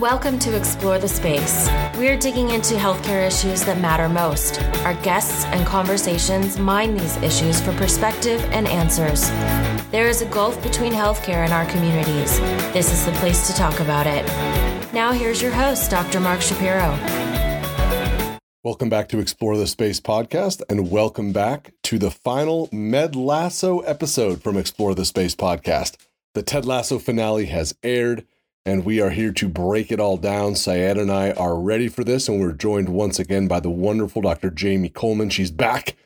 Welcome to Explore the Space. We're digging into healthcare issues that matter most. Our guests and conversations mine these issues for perspective and answers. There is a gulf between healthcare and our communities. This is the place to talk about it. Now, here's your host, Dr. Mark Shapiro. Welcome back to Explore the Space podcast, and welcome back to the final Med Lasso episode from Explore the Space podcast. The Ted Lasso finale has aired and we are here to break it all down. Sayed and I are ready for this, and we're joined once again by the wonderful Dr. Jaime Coleman. She's back.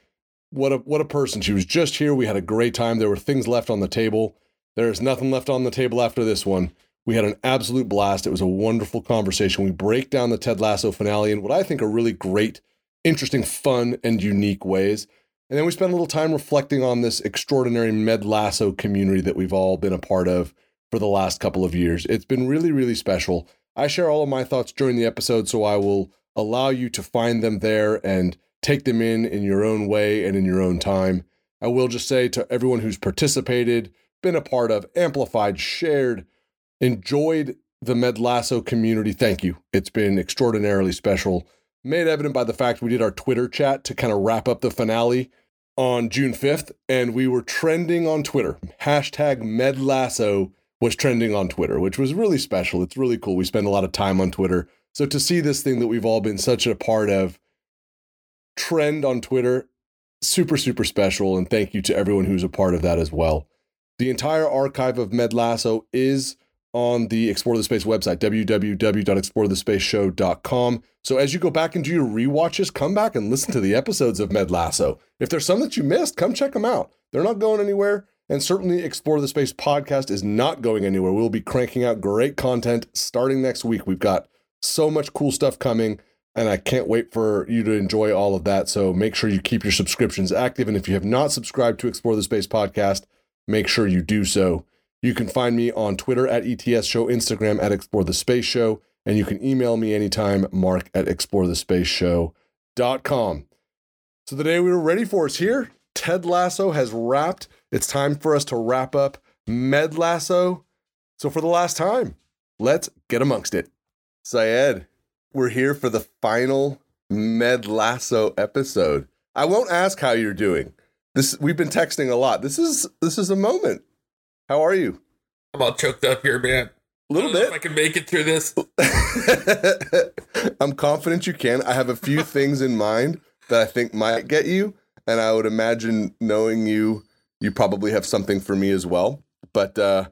What a what a person. She was just here. We had a great time. There were things left on the table. There is nothing left on the table after this one. We had an absolute blast. It was a wonderful conversation. We break down the Ted Lasso finale in what I think are really great, interesting, fun, and unique ways. And then we spend a little time reflecting on this extraordinary Med Lasso community that we've all been a part of for the last couple of years. It's been really, really special. I share all of my thoughts during the episode, so I will allow you to find them there and take them in in your own way and in your own time. I will just say to everyone who's participated, been a part of, amplified, shared, enjoyed the Med Lasso community, thank you. It's been extraordinarily special. Made evident by the fact we did our Twitter chat to kind of wrap up the finale on June 5th, and we were trending on Twitter. Hashtag Med Lasso was trending on Twitter, which was really special. It's really cool. We spend a lot of time on Twitter. So to see this thing that we've all been such a part of trend on Twitter, super, super special. And thank you to everyone who's a part of that as well. The entire archive of Med Lasso is on the Explore the Space website, www.explorethespaceshow.com. So as you go back and do your rewatches, come back and listen to the episodes of Med Lasso. If there's some that you missed, come check them out. They're not going anywhere. And certainly, Explore the Space podcast is not going anywhere. We'll be cranking out great content starting next week. We've got so much cool stuff coming, and I can't wait for you to enjoy all of that. So make sure you keep your subscriptions active. And if you have not subscribed to Explore the Space podcast, make sure you do so. You can find me on Twitter at ETS Show, Instagram at Explore the Space Show, and you can email me anytime, mark at explorethespaceshow.com. So the day we were ready for is here. Ted Lasso has wrapped it's time for us to wrap up Med Lasso. So, for the last time, let's get amongst it. Sayed, we're here for the final Med Lasso episode. I won't ask how you're doing. This we've been texting a lot. This is this is a moment. How are you? I'm all choked up here, man. A little bit. I can make it through this. I'm confident you can. I have a few things in mind that I think might get you, and I would imagine knowing you you probably have something for me as well. But uh,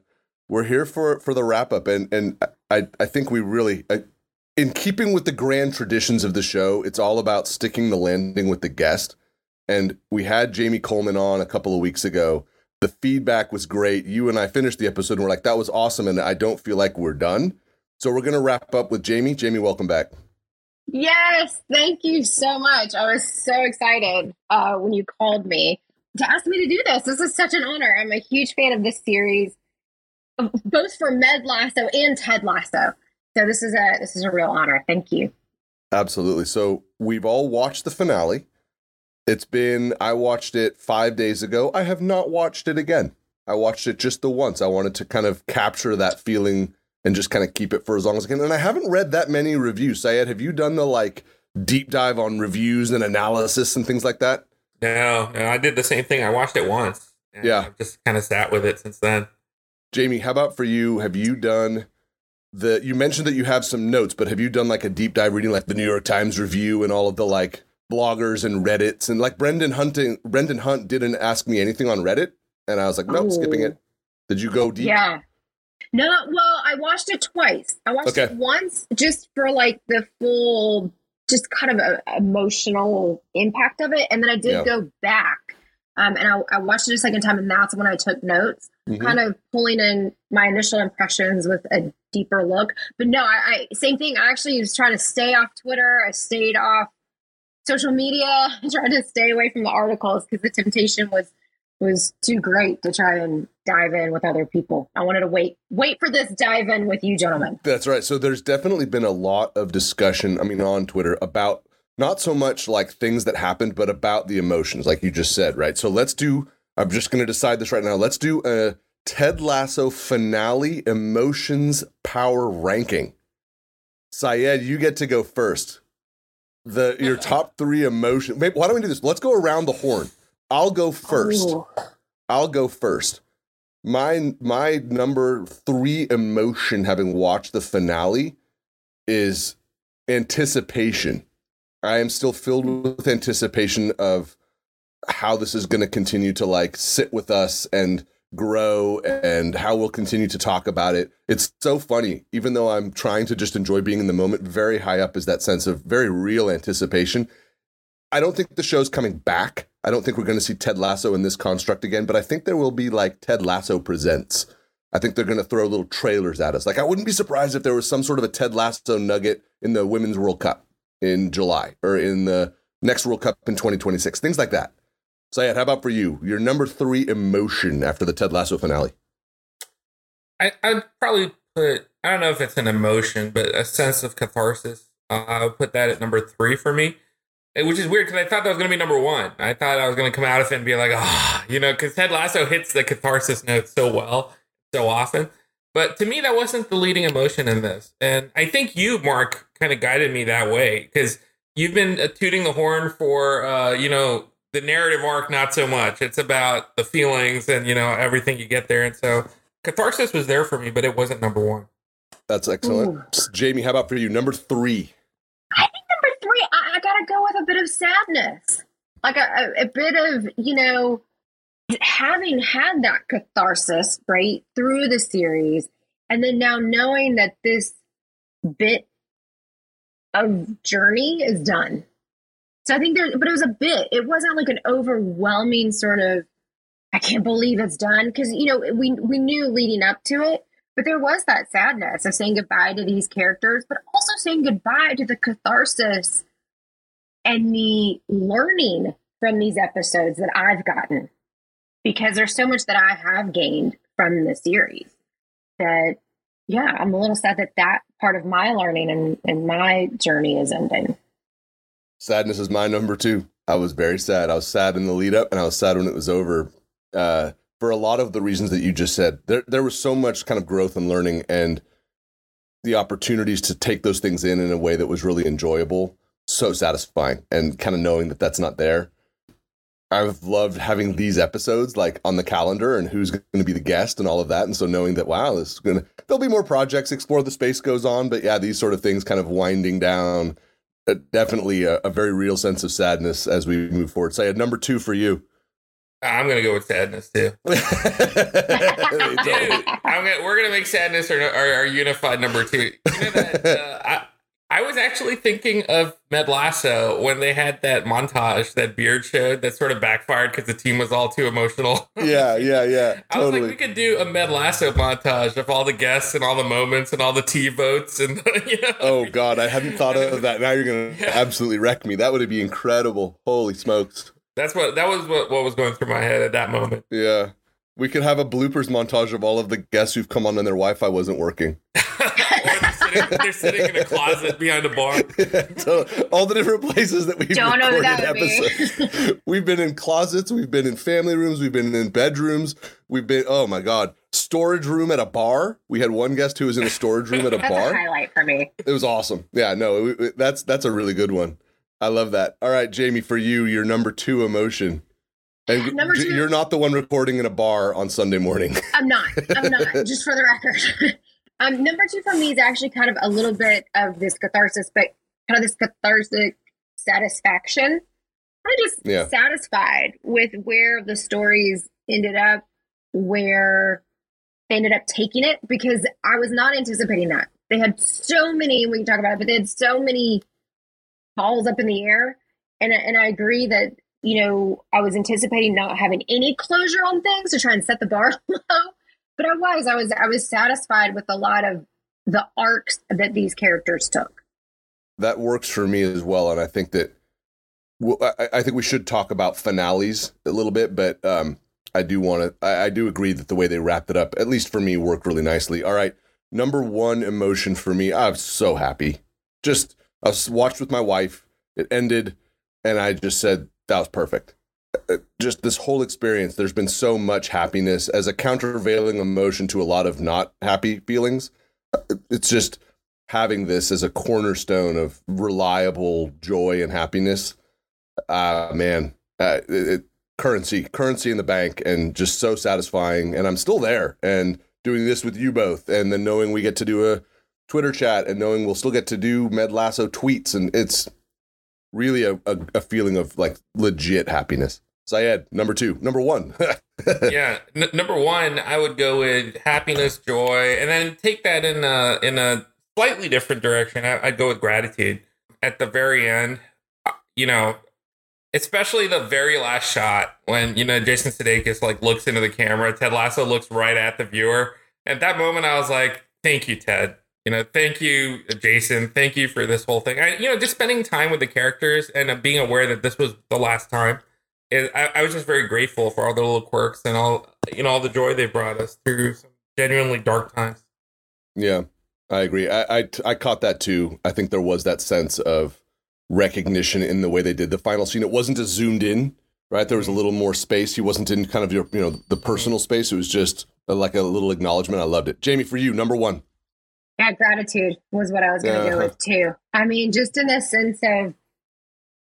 we're here for for the wrap up, and and I I think we really. I, in keeping with the grand traditions of the show, it's all about sticking the landing with the guest. And we had Jaime Coleman on a couple of weeks ago. The feedback was great. You and I finished the episode and we're like, that was awesome. And I don't feel like we're done. So we're going to wrap up with Jaime. Jaime, welcome back. Yes, thank you so much. I was so excited uh, when you called me to ask me to do this. This is such an honor. I'm a huge fan of this series, both for Med Lasso and Ted Lasso. So this is a this is a real honor. Thank you. Absolutely. So we've all watched the finale. It's been I watched it 5 days ago. I have not watched it again. I watched it just the once. I wanted to kind of capture that feeling and just kind of keep it for as long as I can. And I haven't read that many reviews. Sayed, have you done the like deep dive on reviews and analysis and things like that? No, no, I did the same thing. I watched it once. yeah, I've just kind of sat with it since then. Jaime, how about for you? Have you done the? You mentioned that you have some notes, but have you done like a deep dive reading, like the New York Times review and all of the like bloggers and Reddits and like Brendan Hunting? Brendan Hunt didn't ask me anything on Reddit, and I was like, nope, skipping it. Oh. Did you go deep? Yeah. No, well, I watched it twice. I watched okay. it once just for like the full just kind of a, emotional impact of it. And then I did yeah. go back um, and I, I, watched it a second time, and that's when I took notes, mm-hmm. kind of pulling in my initial impressions with a deeper look. But no, I, I same thing. I actually was trying to stay off Twitter. I stayed off social media, trying to stay away from the articles because the temptation was was too great to try and dive in with other people. I wanted to wait wait for this dive in with you gentlemen. That's right. So there's definitely been a lot of discussion, I mean on Twitter about not so much like things that happened but about the emotions like you just said, right? So let's do I'm just going to decide this right now. Let's do a Ted Lasso finale emotions power ranking. Syed, you get to go first. The your top three emotions. Maybe, why don't we do this? Let's go around the horn. I'll go first. Ooh. I'll go first. My my number three emotion, having watched the finale, is anticipation. I am still filled with anticipation of how this is going to continue to like sit with us and grow and how we'll continue to talk about it. It's so funny, even though I'm trying to just enjoy being in the moment, very high up is that sense of very real anticipation. I don't think the show's coming back. I don't think we're going to see Ted Lasso in this construct again, but I think there will be like Ted Lasso Presents. I think they're going to throw little trailers at us. Like, I wouldn't be surprised if there was some sort of a Ted Lasso nugget in the Women's World Cup in July or in the next World Cup in 2026, things like that. Sayed, how about for you? Your number three emotion after the Ted Lasso finale? I, I'd probably put, I don't know if it's an emotion, but a sense of catharsis. Uh, I would put that at number three for me, which is weird because I thought that was going to be number one. I thought I was going to come out of it and be like, ah, oh, you know, because Ted Lasso hits the catharsis note so well, so often. But to me, that wasn't the leading emotion in this. And I think you, Mark, kind of guided me that way because you've been uh, tooting the horn for, uh, you know, the narrative arc not so much. It's about the feelings and you know everything you get there. And so catharsis was there for me, but it wasn't number one. That's excellent, Ooh. Jaime. How about for you? Number three. I think number three. I, I gotta go with a bit of sadness, like a, a, bit of you know having had that catharsis right through the series, and then now knowing that this bit of journey is done so I think there, but it was a bit. It wasn't like an overwhelming sort of. I can't believe it's done because you know we we knew leading up to it, but there was that sadness of saying goodbye to these characters, but also saying goodbye to the catharsis and the learning from these episodes that I've gotten because there's so much that I have gained from the series that yeah, I'm a little sad that that part of my learning and, and my journey is ending. Sadness is my number two. I was very sad. I was sad in the lead up and I was sad when it was over. Uh, for a lot of the reasons that you just said, there there was so much kind of growth and learning and the opportunities to take those things in in a way that was really enjoyable, so satisfying, and kind of knowing that that's not there. I've loved having these episodes like on the calendar and who's going to be the guest and all of that. And so knowing that, wow, this is going to, there'll be more projects, explore the space goes on. But yeah, these sort of things kind of winding down definitely a, a, very real sense of sadness as we move forward. Say so a number two for you. I'm gonna go with sadness too. Dude, gonna, we're gonna make sadness our, our, our unified number two. You know that, uh, I, I was actually thinking of Med Lasso when they had that montage that Beard showed that sort of backfired because the team was all too emotional. yeah, yeah, yeah. I was like, we could do a Med Lasso montage of all the guests and all the moments and all the T votes and you know. Oh God, I hadn't thought of that. Now you're gonna yeah. absolutely wreck me. That would be incredible. Holy smokes. That's what that was what, what was going through my head at that moment. Yeah. We could have a bloopers montage of all of the guests who've come on and their Wi-Fi wasn't working. Sitting, they're sitting in a closet behind a bar. so all the different places that we've Don't recorded episodes. we've been in closets, we've been in family rooms, we've been in bedrooms, we've been oh my god, storage room at a bar. We had one guest who was in a storage room at a that's bar. A highlight for me. It was awesome. Yeah, no, it, it, that's that's a really good one. I love that. All right, Jaime, for you, your number two emotion. And number two, you're not the one recording in a bar on Sunday morning. I'm not. I'm not. just for the record. Um, number two for me is actually kind of a little bit of this catharsis, but kind of this cathartic satisfaction. I'm just yeah. satisfied with where the stories ended up, where they ended up taking it, because I was not anticipating that. They had so many, we can talk about it, but they had so many balls up in the air. And, and I agree that, you know, I was anticipating not having any closure on things to try and set the bar low but I was, I was, I was satisfied with a lot of the arcs that these characters took. That works for me as well, and I think that well, I, I, think we should talk about finales a little bit, but um, I do want to. I, I do agree that the way they wrapped it up, at least for me, worked really nicely. All right, number one emotion for me, I'm so happy. Just I was watched with my wife. It ended, and I just said that was perfect just this whole experience, there's been so much happiness as a countervailing emotion to a lot of not happy feelings. It's just having this as a cornerstone of reliable joy and happiness. Uh, man, uh, it, it, currency, currency in the bank, and just so satisfying. And I'm still there and doing this with you both, and then knowing we get to do a Twitter chat, and knowing we'll still get to do Med Lasso tweets, and it's really a, a, a feeling of like legit happiness. Sayed, number two, number one. yeah, n- number one, I would go with happiness, joy, and then take that in a in a slightly different direction. I, would go with gratitude at the very end. Uh, you know, especially the very last shot when you know Jason Sudeikis like looks into the camera. Ted Lasso looks right at the viewer. At that moment, I was like, "Thank you, Ted. You know, thank you, Jason. Thank you for this whole thing. I, you know, just spending time with the characters and uh, being aware that this was the last time. It, I, I was just very grateful for all the little quirks and all you know all the joy they brought us through some genuinely dark times. Yeah, I agree. I, I, I caught that too. I think there was that sense of recognition in the way they did the final scene. It wasn't as zoomed in, right? There was a little more space. He wasn't in kind of your you know the personal space. It was just a, like a little acknowledgement. I loved it. Jaime, for you, number one. Yeah, gratitude was what I was going to uh-huh. go with too. I mean, just in the sense of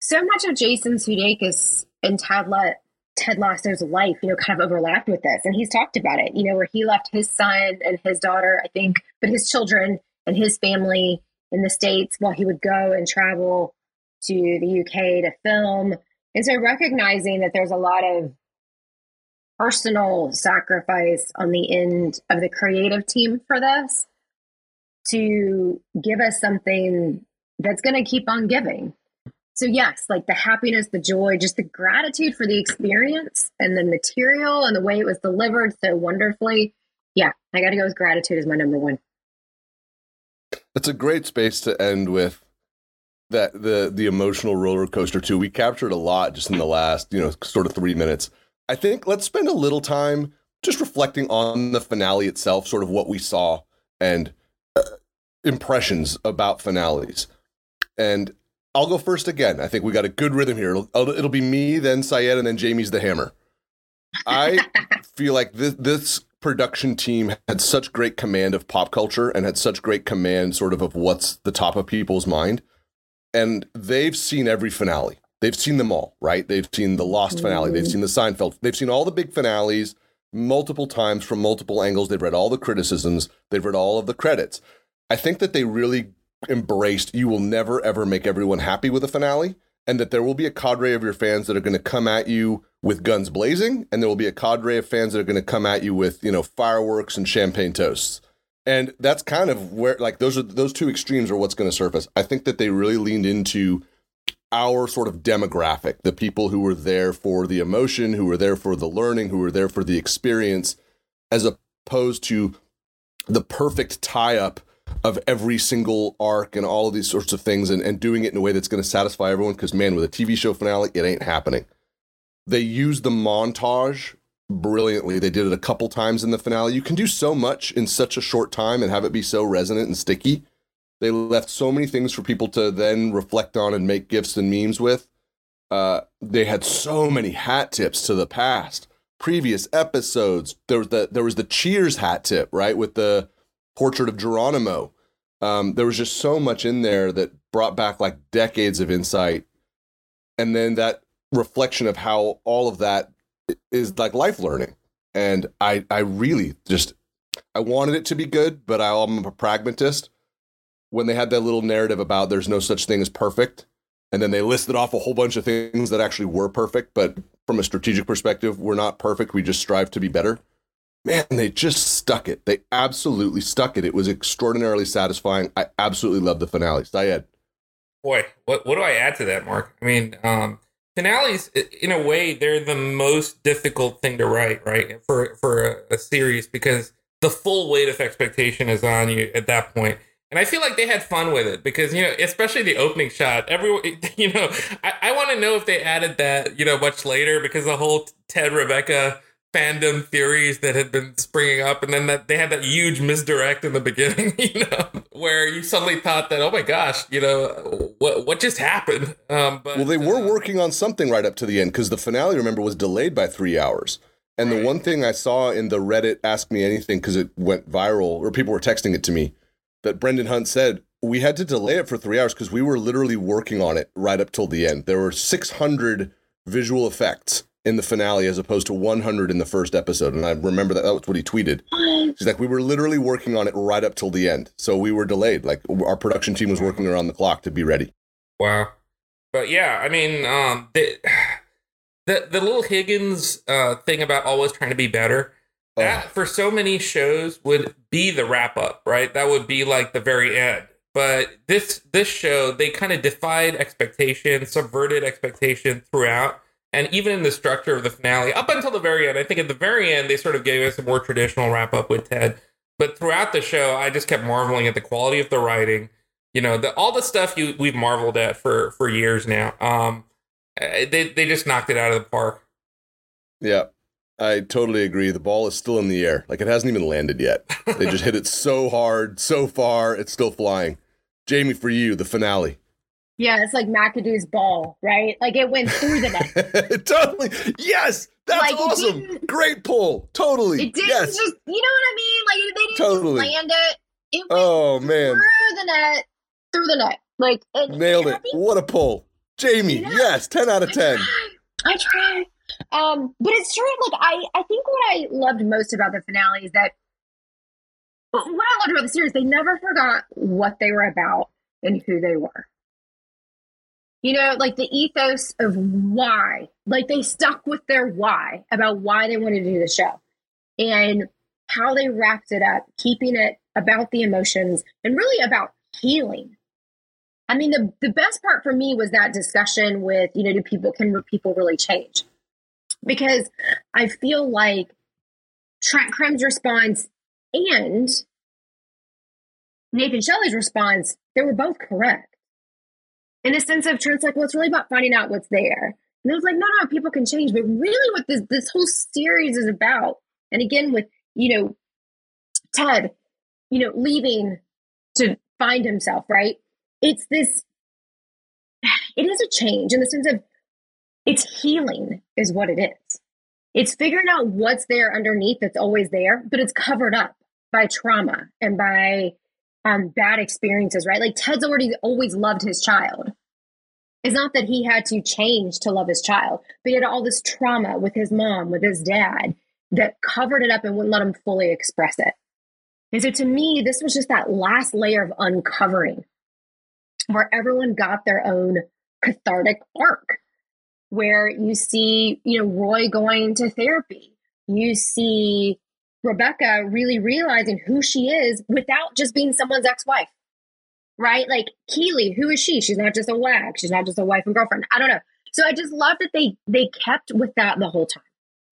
so much of Jason Sudeikis and Ted, La- Ted Lasso's life, you know, kind of overlapped with this. And he's talked about it, you know, where he left his son and his daughter, I think, but his children and his family in the States while he would go and travel to the UK to film. And so recognizing that there's a lot of personal sacrifice on the end of the creative team for this to give us something that's going to keep on giving. So, yes, like the happiness, the joy, just the gratitude for the experience and the material and the way it was delivered so wonderfully. Yeah, I got to go with gratitude as my number one. That's a great space to end with that the the emotional roller coaster too. We captured a lot just in the last, you know, sort of 3 minutes. I think let's spend a little time just reflecting on the finale itself, sort of what we saw and uh, impressions about finales. And I'll go first again. I think we got a good rhythm here. It'll, it'll be me, then Sayed, and then Jaime's the hammer. I feel like this this production team had such great command of pop culture and had such great command sort of of what's the top of people's mind. And they've seen every finale. They've seen them all, right? They've seen the Lost finale, they've seen the mm-hmm. Seinfeld, they've seen all the big finales multiple times from multiple angles. They've read all the criticisms, they've read all of the credits. I think that they really embraced you will never ever make everyone happy with a finale and that there will be a cadre of your fans that are going to come at you with guns blazing and there will be a cadre of fans that are going to come at you with you know fireworks and champagne toasts. And that's kind of where like those are those two extremes are what's going to surface. I think that they really leaned into our sort of demographic the people who were there for the emotion who were there for the learning who were there for the experience as opposed to the perfect tie up of every single arc and all of these sorts of things and, and doing it in a way that's going to satisfy everyone. Because, man, with a TV show finale, it ain't happening. They used the montage brilliantly. They did it a couple times in the finale. You can do so much in such a short time and have it be so resonant and sticky. They left so many things for people to then reflect on and make gifts and memes with. Uh, they had so many hat tips to the past, previous episodes. There was the there was the Cheers hat tip, right, with the portrait of Geronimo. Um, there was just so much in there that brought back like decades of insight. And then that reflection of how all of that is like life learning. And I, I really just, I wanted it to be good, but I, I'm a pragmatist. When they had that little narrative about there's no such thing as perfect, and then they listed off a whole bunch of things that actually were perfect, but from a strategic perspective, we're not perfect. We just strive to be better man, they just stuck it. They absolutely stuck it. It was extraordinarily satisfying. I absolutely loved the finale. Sayed. Boy, what what do I add to that, Mark? I mean, um, finales, in a way, they're the most difficult thing to write, right, for for a, a series because the full weight of expectation is on you at that point. And I feel like they had fun with it because, you know, especially the opening shot, everyone, you know, I, I want to know if they added that, you know, much later because the whole Ted Rebecca fandom theories that had been springing up, and then that they had that huge misdirect in the beginning, you know, where you suddenly thought that, oh my gosh, you know, what what just happened? Um, but, well, they were uh, working on something right up to the end because the finale, remember, was delayed by three hours. And right. the one thing I saw in the Reddit Ask Me Anything because it went viral, or people were texting it to me, that Brendan Hunt said we had to delay it for three hours because we were literally working on it right up till the end. There were 600 visual effects in the finale as opposed to 100 in the first episode. And I remember that that was what he tweeted. He's like, we were literally working on it right up till the end. So we were delayed. Like our production team was working around the clock to be ready. Wow. But yeah, I mean, um, the, the, the little Higgins uh, thing about always trying to be better, that oh. for so many shows would be the wrap up, right? That would be like the very end. But this this show, they kind of defied expectation, subverted expectation throughout and even in the structure of the finale, up until the very end, I think at the very end they sort of gave us a more traditional wrap up with Ted. But throughout the show, I just kept marveling at the quality of the writing. You know, the, all the stuff you we've marveled at for for years now. Um, eh, they they just knocked it out of the park. Yeah, I totally agree. The ball is still in the air, like it hasn't even landed yet. They just hit it so hard, so far, it's still flying. Jaime, for you, the finale. Yeah, it's like McAdoo's ball, right? Like it went through the net. totally. Yes. That's like awesome. Great pull. Totally. It didn't yes. just, you know what I mean? Like they didn't totally. land it. It went oh, man. through the net, through the net. Like it, nailed it. What a pull. Jaime, yes, 10 out of 10. I try. Um, but it's true. Like I, I think what I loved most about the finale is that what I loved about the series, they never forgot what they were about and who they were you know, like the ethos of why, like they stuck with their why about why they wanted to do the show and how they wrapped it up, keeping it about the emotions and really about healing. I mean, the, the best part for me was that discussion with, you know, do people, can people really change? Because I feel like Trent Crimm's response and Nathan Shelley's response, they were both correct in a sense of Trent's like, well, it's really about finding out what's there. And it was like, no, no, people can change. But really, what this this whole series is about, and again with you know Ted, you know, leaving to find himself, right? It's this. It is a change in the sense of it's healing, is what it is. It's figuring out what's there underneath that's always there, but it's covered up by trauma and by um, bad experiences, right? Like Ted's already always loved his child. It's not that he had to change to love his child, but he had all this trauma with his mom, with his dad that covered it up and wouldn't let him fully express it. And so to me, this was just that last layer of uncovering where everyone got their own cathartic arc, where you see, you know, Roy going to therapy. You see Rebecca really realizing who she is without just being someone's ex wife, right? Like Keeley, who is she? She's not just a wag. She's not just a wife and girlfriend. I don't know. So I just love that they they kept with that the whole time.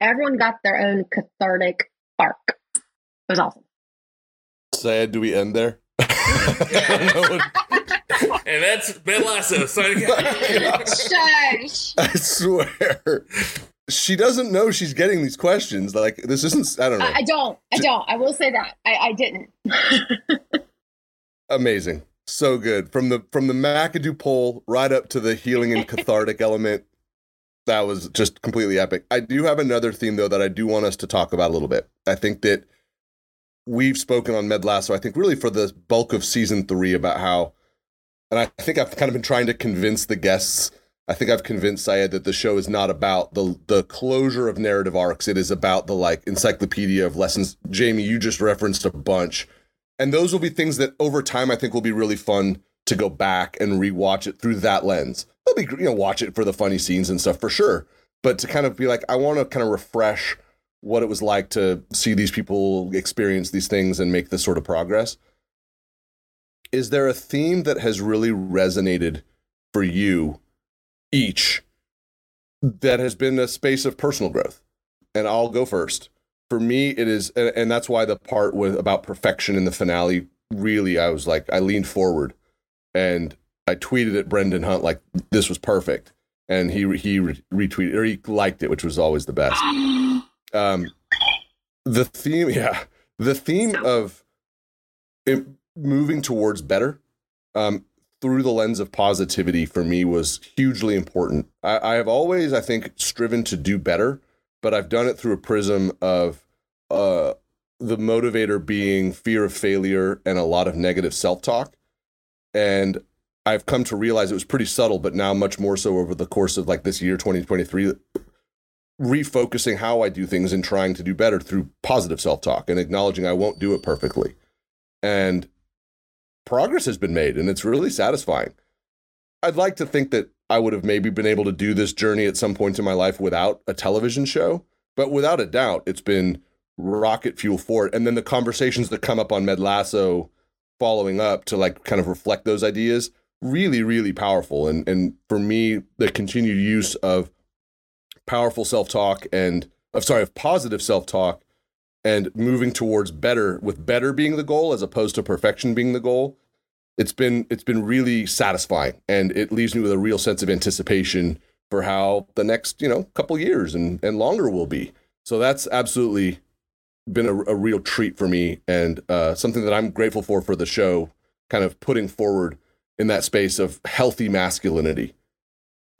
Everyone got their own cathartic arc. It was awesome. Sad. Do we end there? and that's Med Lasso signing Shush. I swear she doesn't know she's getting these questions. Like this isn't. I don't know. I, I don't. I don't. I will say that I, I didn't. Amazing, so good from the from the McAdoo poll right up to the healing and cathartic element. That was just completely epic. I do have another theme though that I do want us to talk about a little bit. I think that we've spoken on Med Lasso. I think really for the bulk of season three about how, and I think I've kind of been trying to convince the guests I think I've convinced Sayed that the show is not about the the closure of narrative arcs. It is about the like encyclopedia of lessons. Jaime, you just referenced a bunch, and those will be things that over time I think will be really fun to go back and rewatch it through that lens. It'll be you know watch it for the funny scenes and stuff for sure, but to kind of be like I want to kind of refresh what it was like to see these people experience these things and make this sort of progress. Is there a theme that has really resonated for you? Each that has been a space of personal growth. And I'll go first. For me, it is, and that's why the part with about perfection in the finale really, I was like, I leaned forward and I tweeted at Brendan Hunt like this was perfect, and he he retweeted or he liked it, which was always the best. Um, the theme, yeah, the theme of moving towards better um, through the lens of positivity for me was hugely important. I, I, have always, I think, striven to do better, but I've done it through a prism of uh, the motivator being fear of failure and a lot of negative self talk. and I've come to realize it was pretty subtle, but now much more so over the course of like this year, 2023, refocusing how I do things and trying to do better through positive self talk and acknowledging I won't do it perfectly. And progress has been made, and it's really satisfying. I'd like to think that I would have maybe been able to do this journey at some point in my life without a television show, but without a doubt, it's been rocket fuel for it. And then the conversations that come up on Med Lasso following up to like kind of reflect those ideas really really powerful and and for me the continued use of powerful self-talk and of sorry of positive self-talk and moving towards better with better being the goal as opposed to perfection being the goal it's been it's been really satisfying and it leaves me with a real sense of anticipation for how the next you know couple years and and longer will be so that's absolutely been a, a real treat for me and uh, something that i'm grateful for for the show kind of putting forward in that space of healthy masculinity.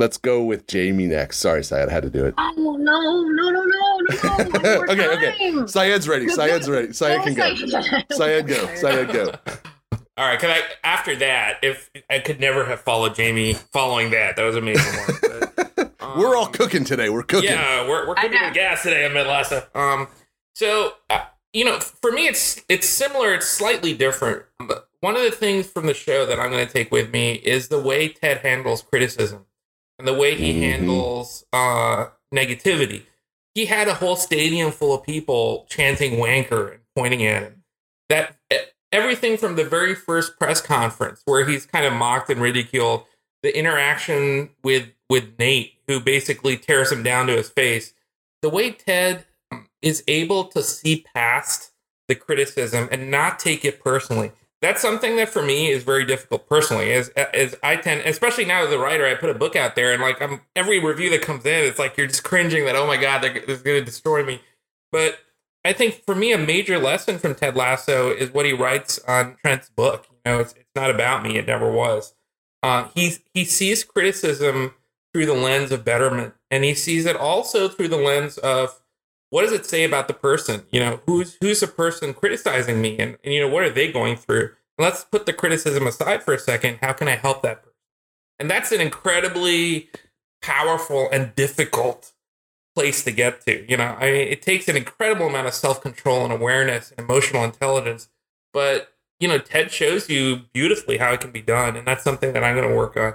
Let's go with Jaime next. Sorry, Sayed, I had to do it. Oh no, no, no, no, no! okay, okay. Sayed's ready. Sayed's ready. Sayed can go. Sayed go. Sayed go. All right. Can I? After that, if I could never have followed Jaime following that, that was amazing. But, um, we're all cooking today. We're cooking. Yeah, we're we're cooking with gas today on Med Lasso. Um, so uh, you know, for me, it's it's similar. It's slightly different. But one of the things from the show that I'm going to take with me is the way Ted handles criticism and the way he mm-hmm. handles uh, negativity. He had a whole stadium full of people chanting wanker and pointing at him. That everything from the very first press conference where he's kind of mocked and ridiculed, the interaction with with Nate, who basically tears him down to his face, the way Ted is able to see past the criticism and not take it personally that's something that for me is very difficult personally as as i tend especially now as a writer i put a book out there and like i'm every review that comes in it's like you're just cringing that oh my god they're, they're going to destroy me. But i think for me a major lesson from ted lasso is what he writes on trent's book you know it's, it's not about me it never was. Uh, he he sees criticism through the lens of betterment and he sees it also through the lens of what does it say about the person? You know, who's who's the person criticizing me, and, and you know, what are they going through? let's put the criticism aside for a second. How can I help that person? And that's an incredibly powerful and difficult place to get to. You know, I mean, it takes an incredible amount of self control and awareness and emotional intelligence. But you know, Ted shows you beautifully how it can be done, and that's something that I'm going to work on.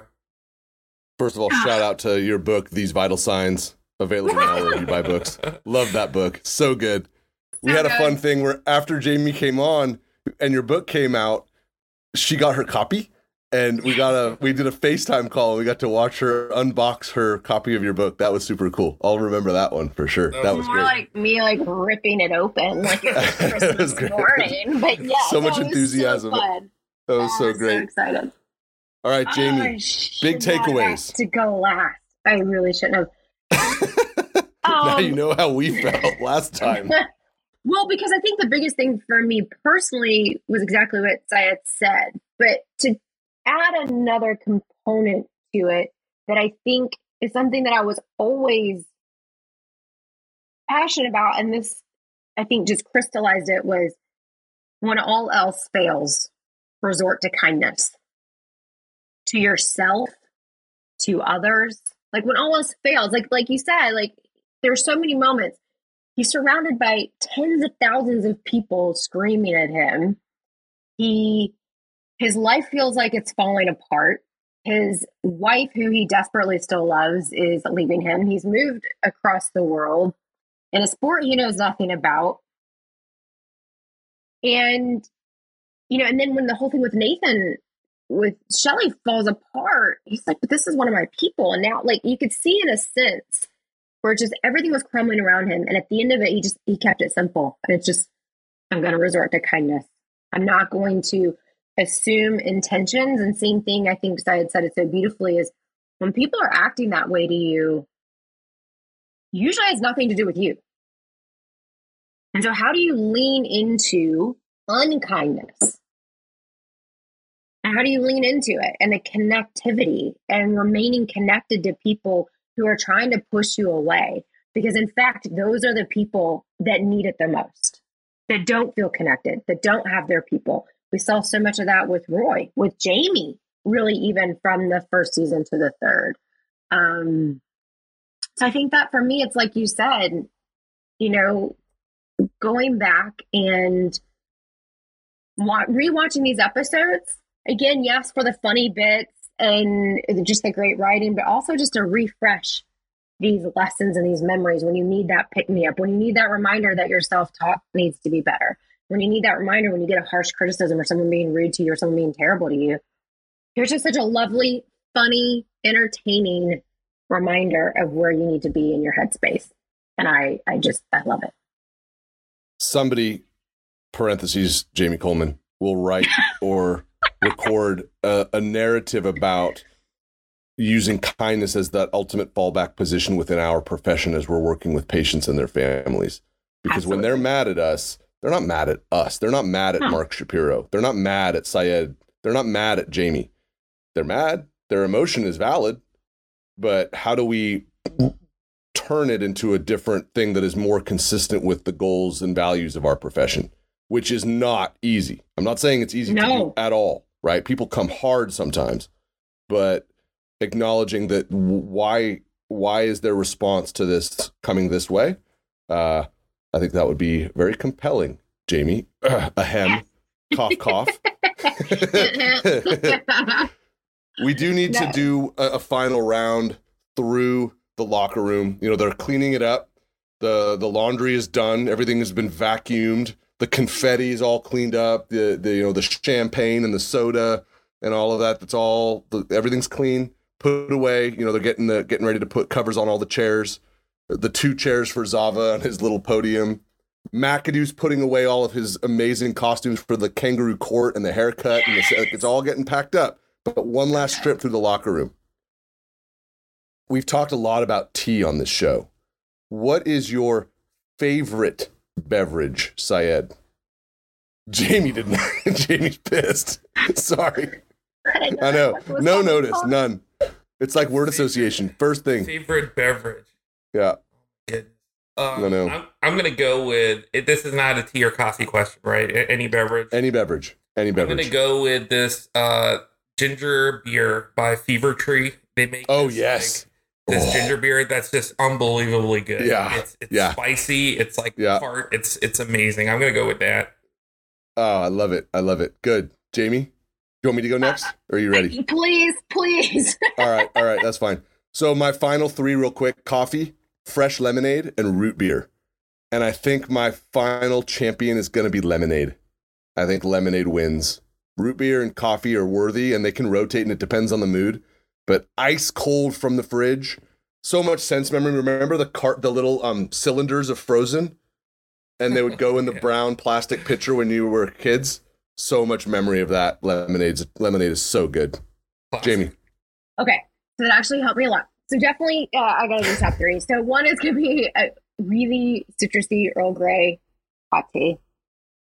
First of all, shout out to your book, These Vital Signs available now where you buy books. Love that book. So good. We had a fun thing where after Jaime came on and your book came out, she got her copy and we got a we did a FaceTime call and we got to watch her unbox her copy of your book. That was super cool. I'll remember that one for sure. That was more great. like me like ripping it open like it was Christmas it was morning. But yeah, so much enthusiasm. So that was so great. So excited. All right, Jaime. Oh, big takeaways. To go last. I really shouldn't have now you um, know how we felt last time. well, because I think the biggest thing for me personally was exactly what Sayed said. But to add another component to it that I think is something that I was always passionate about, and this I think just crystallized it was when all else fails, resort to kindness to yourself, to others. Like when else fails, like like you said, like there's so many moments. He's surrounded by tens of thousands of people screaming at him. He his life feels like it's falling apart. His wife, who he desperately still loves, is leaving him. He's moved across the world in a sport he knows nothing about. And, you know, and then when the whole thing with Nathan, with Shelley falls apart, he's like, but this is one of my people. And now, like, you could see in a sense where just everything was crumbling around him. And at the end of it, he just he kept it simple. And it's just, I'm going to resort to kindness. I'm not going to assume intentions. And same thing, I think Sayed said it so beautifully is when people are acting that way to you, usually has nothing to do with you. And so, how do you lean into unkindness? How do you lean into it and the connectivity and remaining connected to people who are trying to push you away. Because in fact, those are the people that need it the most, that don't feel connected, that don't have their people, We saw so much of that with Roy, with Jamie, really, even from the first season to the third. Um, so I think that for me, it's like you said, you know, going back and wa- rewatching these episodes again, yes, for the funny bits and just the great writing, but also just to refresh these lessons and these memories when you need that pick me up, when you need that reminder that your self talk needs to be better, when you need that reminder when you get a harsh criticism or someone being rude to you or someone being terrible to you. Here's just such a lovely, funny, entertaining reminder of where you need to be in your headspace. And I, I just, I love it. Somebody, parentheses, Jaime Coleman, will write or record a, a narrative about using kindness as that ultimate fallback position within our profession as we're working with patients and their families. Because Absolutely. when they're mad at us, they're not mad at us. They're not mad at huh. Mark Shapiro. They're not mad at Sayed. They're not mad at Jaime. They're mad. Their emotion is valid. But how do we turn it into a different thing that is more consistent with the goals and values of our profession, which is not easy. I'm not saying it's easy no. at all, right? People come hard sometimes, but acknowledging that why why is their response to this coming this way? Uh, I think that would be very compelling, Jaime. ahem, cough, cough. we do need no. to do a, a, final round through the locker room. You know, they're cleaning it up. the The laundry is done. Everything has been vacuumed. The confetti is all cleaned up. The, the you know the champagne and the soda and all of that. That's all. The, everything's clean put away. You know, they're getting the getting ready to put covers on all the chairs. The two chairs for Zava on his little podium. McAdoo's putting away all of his amazing costumes for the kangaroo court and the haircut, and the, it's all getting packed up. But one last trip through the locker room. We've talked a lot about tea on this show. What is your favorite beverage, Sayed? Jaime did not. Jaime's pissed. Sorry. I know. No notice. None. It's like word association. First thing. Favorite beverage. Yeah. Um, no, no. I'm, I'm gonna go with it, this is not a tea or coffee question, right? Any beverage. Any beverage. Any beverage. I'm gonna go with this uh, ginger beer by Fever Tree. They make. Oh this, yes. Like, this oh. ginger beer that's just unbelievably good. Yeah. It's, it's yeah. spicy. It's like yeah. Part, it's it's amazing. I'm gonna go with that. Oh, I love it. I love it. Good, Jaime. You want me to go next? Or are you ready? Please, please. all right, all right, that's fine. So my final three, real quick: coffee, fresh lemonade, and root beer. And I think my final champion is going to be lemonade. I think lemonade wins. Root beer and coffee are worthy, and they can rotate, and it depends on the mood. But ice cold from the fridge, so much sense memory. Remember the cart, the little um, cylinders of frozen, and they would go in the brown plastic pitcher when you were kids so much memory of that. Lemonade's lemonade is so good. Jaime. Okay, so that actually helped me a lot. So definitely, uh, I gotta do top three. So one is gonna be a really citrusy Earl Grey hot tea.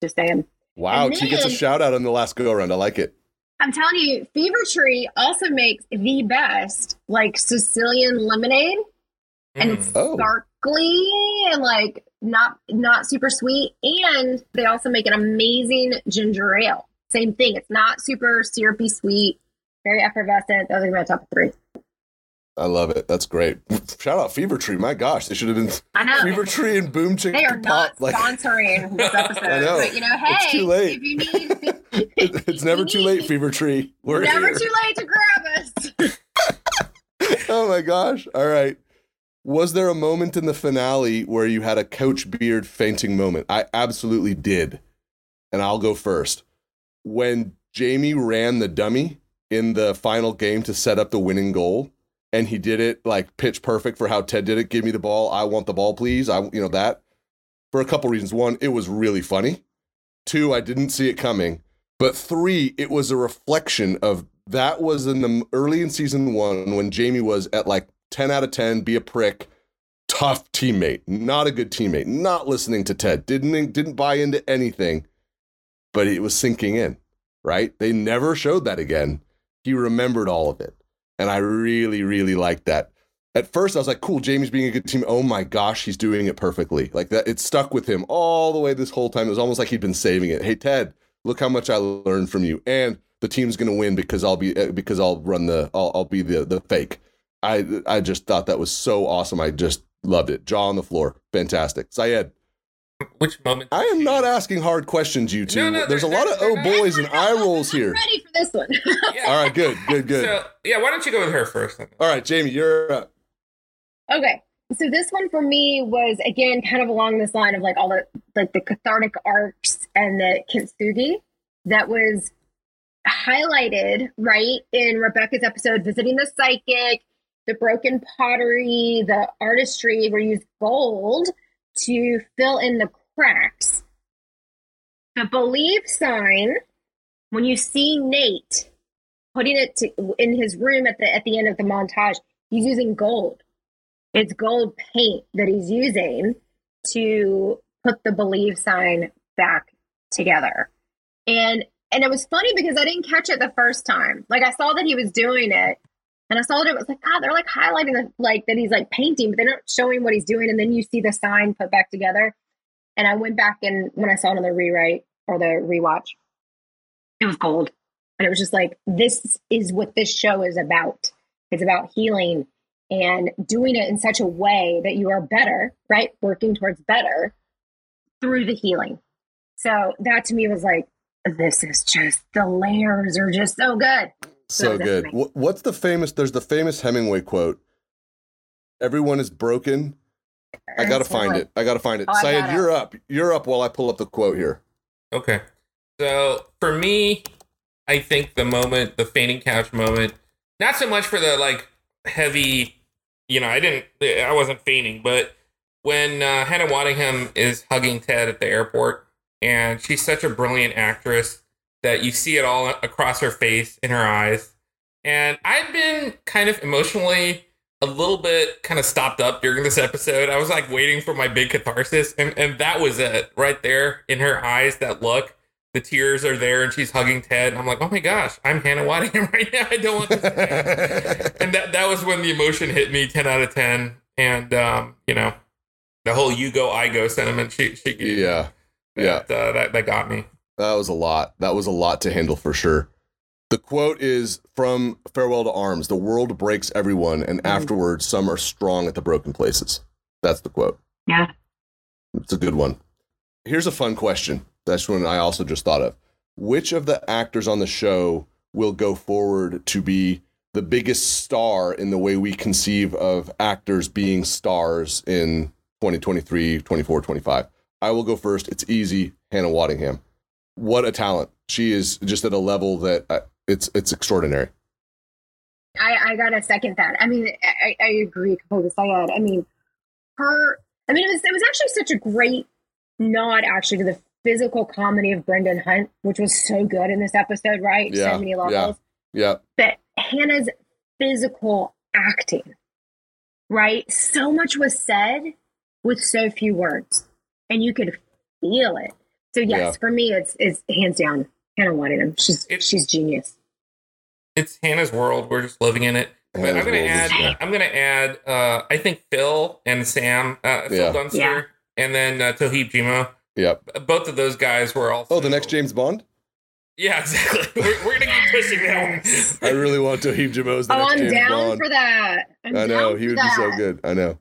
Just saying. Wow, then, she gets a shout out on the last go around. I like it. I'm telling you, Fever Tree also makes the best like Sicilian lemonade, and it's mm. oh. sparkly and like not not super sweet. And they also make an amazing ginger ale. Same thing. It's not super syrupy sweet, very effervescent. Those are my top three. I love it. That's great. Shout out Fever Tree. My gosh, they should have been I know. Fever Tree and Boom Chicken They are Pop. not like, sponsoring this episode. I know. But you know, hey, it's too late. if you need it's never too late, Fever Tree. We're never here. too late to grab us. oh my gosh. All right. Was there a moment in the finale where you had a Coach Beard fainting moment? I absolutely did. And I'll go first. When Jamie ran the dummy in the final game to set up the winning goal, and he did it like pitch perfect for how Ted did it. Give me the ball. I want the ball, please. I, you know, that for a couple reasons. One, it was really funny. Two, I didn't see it coming. But three, it was a reflection of that was in the early in season one when Jamie was at like 10 out of 10, be a prick, tough teammate, not a good teammate, not listening to Ted, didn't didn't buy into anything, but it was sinking in, right? They never showed that again. He remembered all of it. And I really, really liked that. At first, I was like, cool, Jamie's being a good team. Oh my gosh, he's doing it perfectly. Like that, it stuck with him all the way this whole time. It was almost like he'd been saving it. Hey, Ted, Look how much I learned from you. And the team's going to win because I'll be uh, because I'll run the I'll, I'll be the the fake. I I just thought that was so awesome. I just loved it. Jaw on the floor, fantastic. Sayed, which moment? I am not asking hard questions, you two. No, no, There's a lot of oh boys and eye rolls here. ready for this one. yeah. All right, good, good, good. So, yeah, why don't you go with her first? Then? All right, Jaime, you're up. Okay, so this one for me was again kind of along this line of like all the like the cathartic arcs and the kintsugi that was highlighted right in Rebecca's episode, visiting the psychic, the broken pottery, the artistry where you use gold to fill in the cracks. The believe sign, when you see Nate putting it to, in his room at the at the end of the montage, he's using gold. It's gold paint that he's using to put the believe sign back together. And and it was funny because I didn't catch it the first time. Like I saw that he was doing it and I saw it. it was like, God, they're like highlighting the, like that he's like painting, but they're not showing what he's doing. And then you see the sign put back together. And I went back and when I saw it on the rewrite or the rewatch, it was gold. And it was just like, this is what this show is about. It's about healing and doing it in such a way that you are better, right? Working towards better through the healing. So that to me was like, this is just the layers are just so good so good. What's the famous? There's the famous Hemingway quote. Everyone is broken. I gotta find it. I gotta find it. Oh, Sayed, you're up. You're up while I pull up the quote here. Okay. So for me, I think the moment, the fainting couch moment, not so much for the like heavy, you know, I didn't, I wasn't fainting, but when uh, Hannah Waddingham is hugging Ted at the airport, and she's such a brilliant actress that you see it all across her face, in her eyes. And I've been kind of emotionally a little bit kind of stopped up during this episode. I was like waiting for my big catharsis, and, and that was it right there in her eyes. That look, the tears are there, and she's hugging Ted. I'm like, oh my gosh, I'm Hannah Waddingham right now. I don't want this. and that that was when the emotion hit me, ten out of ten. And um, you know, the whole "you go, I go" sentiment. She, she yeah, yeah, that, uh, that that got me. That was a lot. That was a lot to handle for sure. The quote is from Farewell to Arms The world breaks everyone, and mm. afterwards, some are strong at the broken places. That's the quote. Yeah. It's a good one. Here's a fun question. That's one I also just thought of. Which of the actors on the show will go forward to be the biggest star in the way we conceive of actors being stars in 2023, 24, 25? I will go first. It's easy. Hannah Waddingham what a talent. She is just at a level that uh, it's it's extraordinary. I, I gotta second that. I mean, I, I agree completely. Sayed. I mean, her. I mean, it was it was actually such a great nod actually to the physical comedy of Brendan Hunt, which was so good in this episode, right? Yeah, so many levels. Yeah. But Hannah's physical acting, right? So much was said with so few words, and you could feel it. So yes, yeah. for me, it's it's hands down Hannah Waddingham. She's it's, she's genius. It's Hannah's world. We're just living in it. But I'm gonna add. Yeah. I'm gonna add. Uh, I think Phil and Sam, uh, Phil yeah. Dunster, yeah. and then uh, Toheeb Jimoh. Yep. Both of those guys were also. Oh, the next James Bond. Yeah, exactly. We're, we're gonna keep pushing that one. I really want Toheeb Jimoh's the oh, next I'm James down Bond. for that. I'm i know he would that. be so good. I know.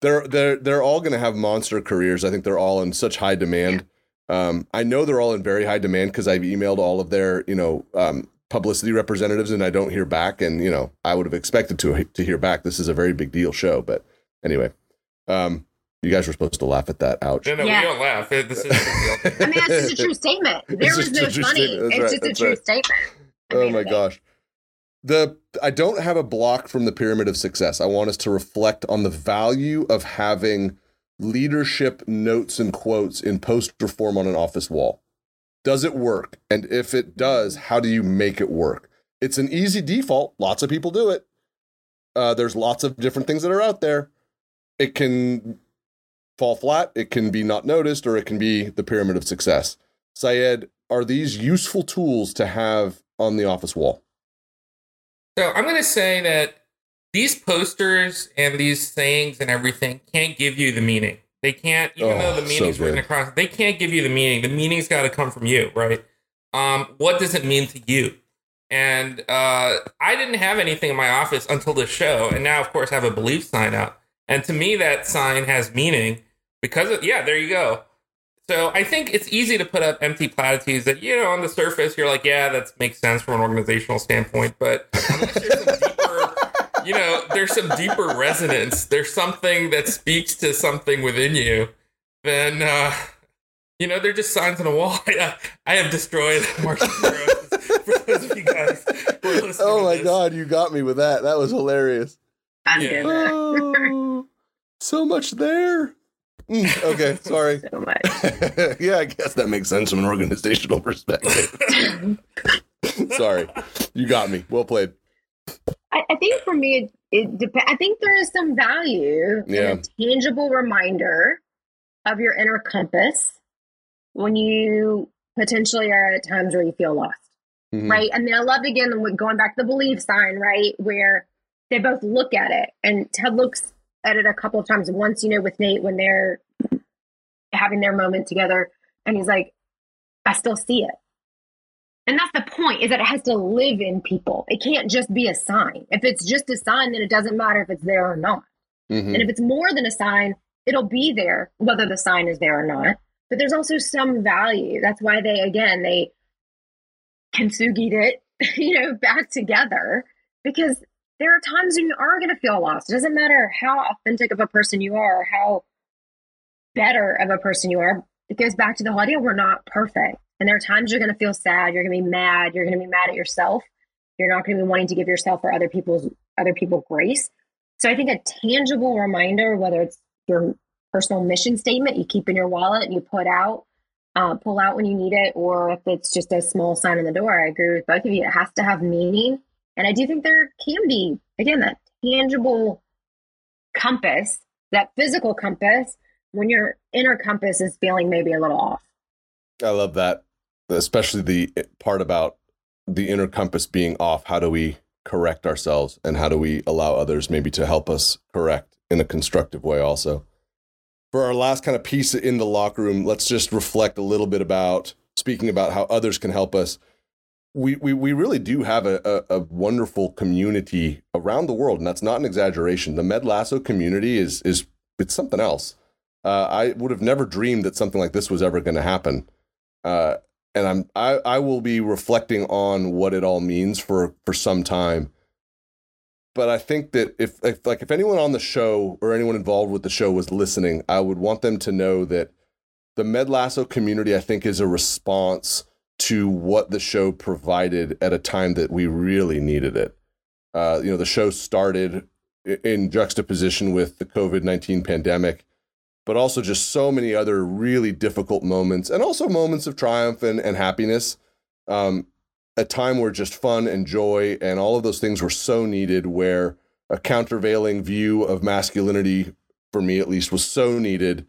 They're they're they're all gonna have monster careers. I think they're all in such high demand. Um, I know they're all in very high demand because I've emailed all of their, you know, um, publicity representatives and I don't hear back. And you know, I would have expected to to hear back. This is a very big deal show, but anyway, um, you guys were supposed to laugh at that. Ouch. No, no, yeah. we don't laugh. This is. I mean, that's just a true statement. There was no funny. It's right, just a true right. statement. Oh my gosh. The I don't have a block from the pyramid of success. I want us to reflect on the value of having leadership notes and quotes in poster form on an office wall. Does it work? And if it does, how do you make it work? It's an easy default. Lots of people do it. Uh, there's lots of different things that are out there. It can fall flat, it can be not noticed, or it can be the pyramid of success. Syed, are these useful tools to have on the office wall? So I'm going to say that these posters and these sayings and everything can't give you the meaning. They can't, even oh, though the meaning's so written across, they can't give you the meaning. The meaning's got to come from you, right? Um, what does it mean to you? And uh, I didn't have anything in my office until the show, and now, of course, I have a belief sign up. And to me, that sign has meaning because of, yeah, there you go. So I think it's easy to put up empty platitudes that, you know, on the surface, you're like, yeah, that makes sense from an organizational standpoint. But deeper, you know, there's some deeper resonance. There's something that speaks to something within you. Then, uh, you know, they're just signs on a wall. I, I have destroyed Mark for those of you guys Oh my God, you got me with that. That was hilarious. Yeah. Oh, so much there. Mm, okay, sorry. so much. yeah, I guess that makes sense from an organizational perspective. sorry, you got me. Well played. I, I think for me, it, it depends. I think there is some value yeah. in a tangible reminder of your inner compass when you potentially are at times where you feel lost. Mm-hmm. Right. And then I love again going back to the belief sign, right? Where they both look at it and Ted looks at it a couple of times. Once, you know, with Nate when they're having their moment together, and he's like, I still see it. And that's the point is that it has to live in people. It can't just be a sign. If it's just a sign, then it doesn't matter if it's there or not. Mm-hmm. And if it's more than a sign, it'll be there, whether the sign is there or not. But there's also some value. That's why they, again, they kintsugied it, you know, back together because there are times when you are going to feel lost. It doesn't matter how authentic of a person you are, or how better of a person you are. It goes back to the whole idea we're not perfect. And there are times you're going to feel sad, you're going to be mad, you're going to be mad at yourself. You're not going to be wanting to give yourself or other people's other people grace. So I think a tangible reminder, whether it's your personal mission statement you keep in your wallet and you put out, uh, pull out when you need it, or if it's just a small sign in the door, I agree with both of you. It has to have meaning and I do think there can be, again, that tangible compass, that physical compass, when your inner compass is feeling maybe a little off. I love that, especially the part about the inner compass being off. How do we correct ourselves and how do we allow others maybe to help us correct in a constructive way also? For our last kind of piece in the locker room, let's just reflect a little bit about speaking about how others can help us we, we, we really do have a, a, a, wonderful community around the world, and that's not an exaggeration. The Med Lasso community is is it's something else. Uh, I would have never dreamed that something like this was ever going to happen. Uh, and I'm I, I will be reflecting on what it all means for for some time. But I think that if, if like if anyone on the show or anyone involved with the show was listening, I would want them to know that the Med Lasso community I think is a response to what the show provided at a time that we really needed it. Uh, you know, the show started in juxtaposition with the COVID 19 pandemic, but also just so many other really difficult moments and also moments of triumph and, and happiness. Um, a time where just fun and joy and all of those things were so needed, where a countervailing view of masculinity, for me at least, was so needed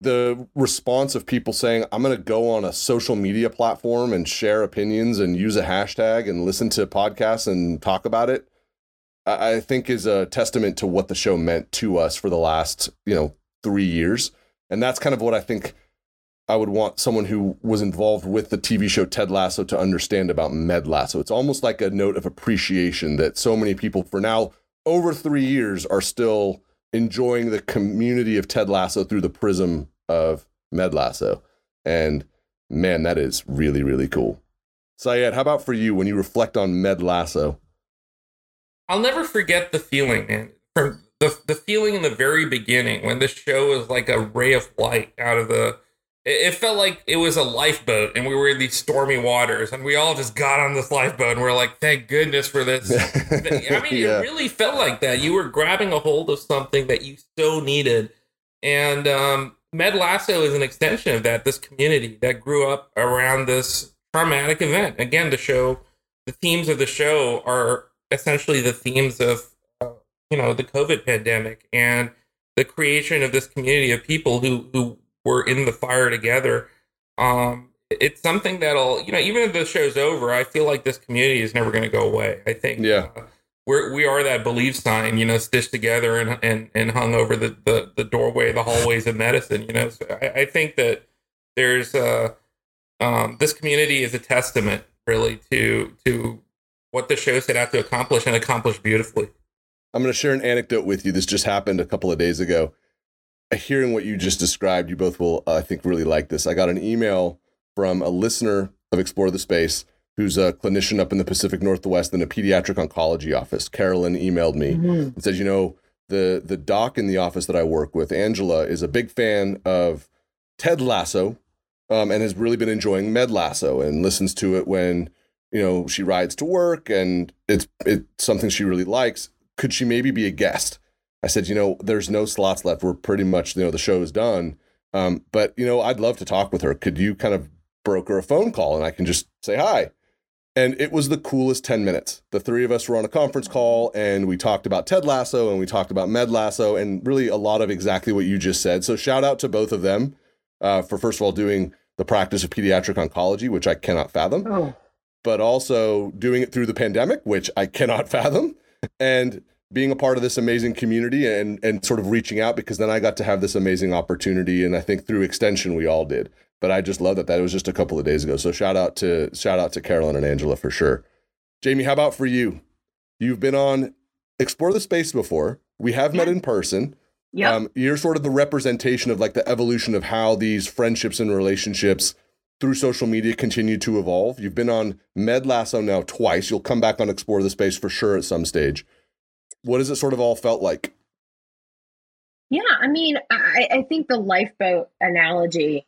the response of people saying, I'm going to go on a social media platform and share opinions and use a hashtag and listen to podcasts and talk about it, I think is a testament to what the show meant to us for the last, you know, three years. And that's kind of what I think I would want someone who was involved with the TV show Ted Lasso to understand about Med Lasso. It's almost like a note of appreciation that so many people for now over three years are still enjoying the community of Ted Lasso through the prism of Med Lasso. And man, that is really, really cool. Sayed, how about for you when you reflect on Med Lasso? I'll never forget the feeling, man. From the the feeling in the very beginning when the show was like a ray of light out of the it, felt like it was a lifeboat and we were in these stormy waters and we all just got on this lifeboat and we're like, thank goodness for this. I mean, yeah. it really felt like that. You were grabbing a hold of something that you so needed. And um, Med Lasso is an extension of that, this community that grew up around this traumatic event. Again, the show, the themes of the show are essentially the themes of, uh, you know, the COVID pandemic and the creation of this community of people who, who we're in the fire together. Um, it's something that'll, you know, even if the show's over, I feel like this community is never going to go away. I think, yeah, uh, we're we are that belief sign, you know, stitched together and and and hung over the the, the doorway, the hallways of medicine. You know, so I, I think that there's uh um, this community is a testament, really, to to what the show set out to accomplish and accomplish beautifully. I'm going to share an anecdote with you. This just happened a couple of days ago. Hearing what you just described, you both will, uh, I think, really like this. I got an email from a listener of Explore the Space who's a clinician up in the Pacific Northwest in a pediatric oncology office. Carolyn emailed me mm-hmm. and says, you know, the the doc in the office that I work with, Angela, is a big fan of Ted Lasso, um, and has really been enjoying Med Lasso and listens to it when you know she rides to work, and it's it's something she really likes. Could she maybe be a guest? I said, you know, there's no slots left. We're pretty much, you know, the show is done. Um, but you know, I'd love to talk with her. Could you kind of broker a phone call and I can just say hi? And it was the coolest 10 minutes. The three of us were on a conference call and we talked about Ted Lasso and we talked about Med Lasso and really a lot of exactly what you just said. So shout out to both of them uh, for first of all doing the practice of pediatric oncology, which I cannot fathom, oh. But also doing it through the pandemic, which I cannot fathom, and being a part of this amazing community and and sort of reaching out because then I got to have this amazing opportunity, and I think through extension we all did. But I just love that. That it was just a couple of days ago. So shout out to shout out to Carolyn and Angela for sure. Jaime, how about for you? You've been on Explore the Space before. We have yeah. met in person. Yeah. Um, you're sort of the representation of like the evolution of how these friendships and relationships through social media continue to evolve. You've been on Med Lasso now twice. You'll come back on Explore the Space for sure at some stage. What has it sort of all felt like? Yeah, I mean, I, I think the lifeboat analogy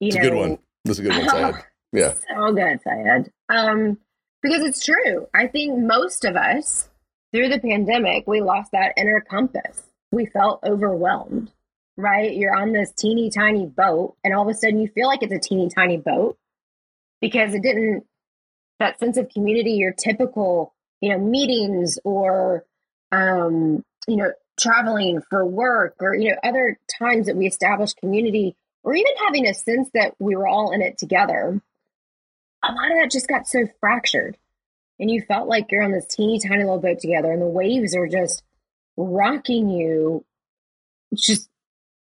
you it's know, a good one. That's a good one, Sayed. Yeah. So good, Sayed. Um, because it's true. I think most of us, through the pandemic, we lost that inner compass. We felt overwhelmed, right? You're on this teeny tiny boat, and all of a sudden you feel like it's a teeny tiny boat because it didn't, that sense of community, your typical, you know, meetings or, um, you know, traveling for work or, you know, other times that we establish community or even having a sense that we were all in it together, a lot of that just got so fractured. And you felt like you're on this teeny tiny little boat together, and the waves are just rocking you, just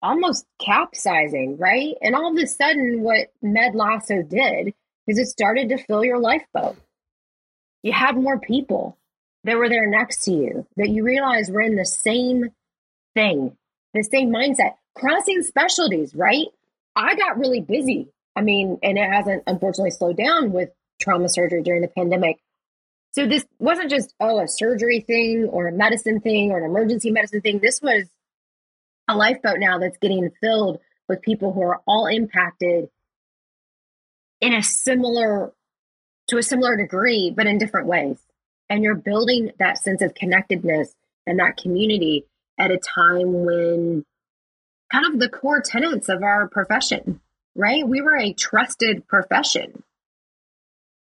almost capsizing, right? And all of a sudden, what Med Lasso did is it started to fill your lifeboat. You had more people that were there next to you that you realize were in the same thing, the same mindset, crossing specialties, right? I got really busy. I mean, and it hasn't unfortunately slowed down with trauma surgery during the pandemic. So this wasn't just, oh, a surgery thing or a medicine thing or an emergency medicine thing. This was a lifeboat now that's getting filled with people who are all impacted in a similar to a similar degree, but in different ways. And you're building that sense of connectedness and that community at a time when kind of the core tenets of our profession, right? We were a trusted profession.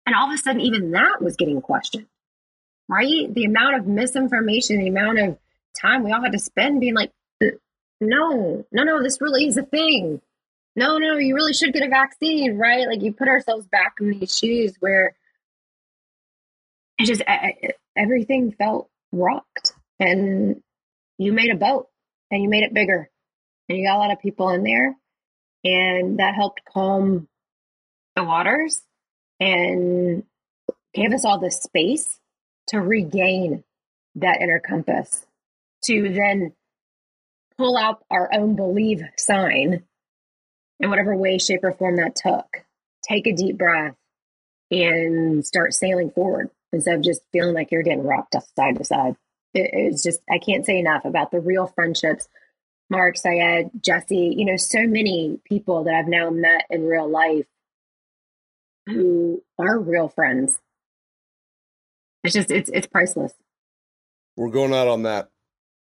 And all of a sudden, even that was getting questioned, right? The amount of misinformation, the amount of time we all had to spend being like, no, no, no, this really is a thing. No, no, you really should get a vaccine, right? Like you put ourselves back in these shoes where it just everything felt rocked and you made a boat and you made it bigger and you got a lot of people in there and that helped calm the waters and gave us all the space to regain that inner compass to then pull out our own believe sign in whatever way shape or form that took take a deep breath and start sailing forward instead of just feeling like you're getting rocked side to side it, it's just i can't say enough about the real friendships Mark, Sayed, Jesse, you know, so many people that I've now met in real life who are real friends. It's just it's it's priceless. We're going out on that.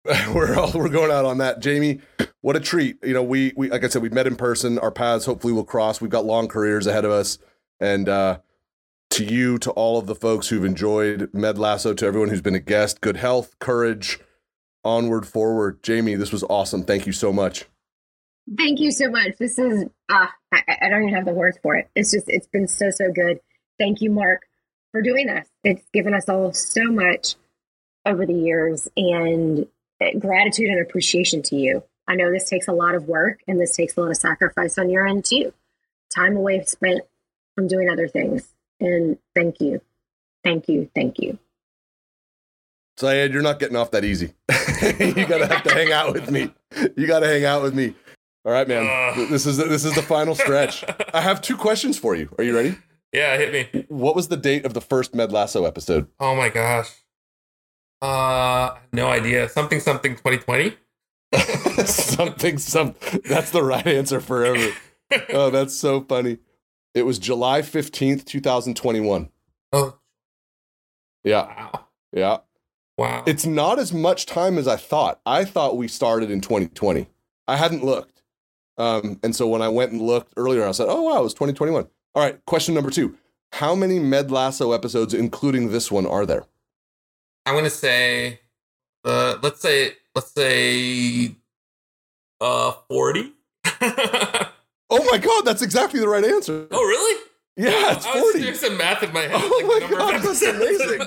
we're all we're going out on that. Jaime, what a treat. You know, we we like I said, we met in person. Our paths hopefully will cross. We've got long careers ahead of us. And uh to you, to all of the folks who've enjoyed Med Lasso, to everyone who's been a guest, good health, courage, onward forward. Jaime, this was awesome. Thank you so much. Thank you so much. This is ah, I, I don't even have the words for it. It's just it's been so so good. Thank you, Mark, for doing this. It's given us all so much over the years, and gratitude and appreciation to you. I know this takes a lot of work, and this takes a lot of sacrifice on your end too. Time away spent I'm doing other things. And thank you. Thank you. Thank you. Sayed, you're not getting off that easy. you gotta have to hang out with me. You gotta hang out with me. All right, man. Uh. This is the, this is the final stretch. I have two questions for you. Are you ready? Yeah, hit me. What was the date of the first Med Lasso episode? Oh my gosh. Uh, no idea. Something something 2020. something some. That's the right answer forever. Oh, that's so funny. It was July 15th, 2021. Oh. Yeah. Wow. Yeah. Wow. It's not as much time as I thought. I thought we started in 2020. I hadn't looked. Um, and so when I went and looked earlier, I said, oh, wow, it was 2021. All right, question number two. How many Med Lasso episodes, including this one, are there? I'm going to say, uh, let's say, let's say, uh, 40. oh my God, that's exactly the right answer. Oh, really? Yeah, it's 40. There's some math in my head. Oh like my God, that's amazing.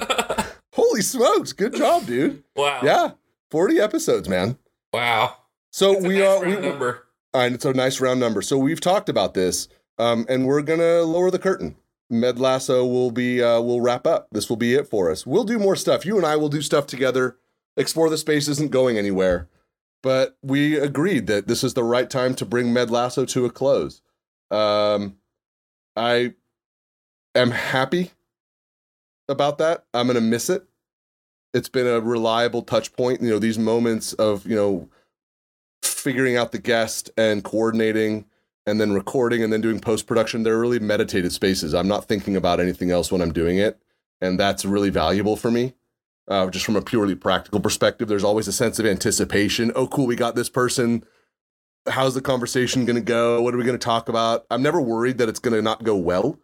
Holy smokes. Good job, dude. Wow. Yeah. 40 episodes, man. Wow. So we nice are. we, number. And it's a nice round number. So we've talked about this, um, and we're going to lower the curtain. Med Lasso will be, uh, will wrap up. This will be it for us. We'll do more stuff. You and I will do stuff together. Explore the Space isn't going anywhere. But we agreed that this is the right time to bring Med Lasso to a close. Um, I am happy about that. I'm to miss it. It's been a reliable touch point. You know, these moments of, you know, figuring out the guest and coordinating and then recording and then doing post production, they're really meditative spaces. I'm not thinking about anything else when I'm doing it. And that's really valuable for me. Uh, just from a purely practical perspective, there's always a sense of anticipation. Oh, cool, we got this person. How's the conversation going to go? What are we going to talk about? I'm never worried that it's going to not go well.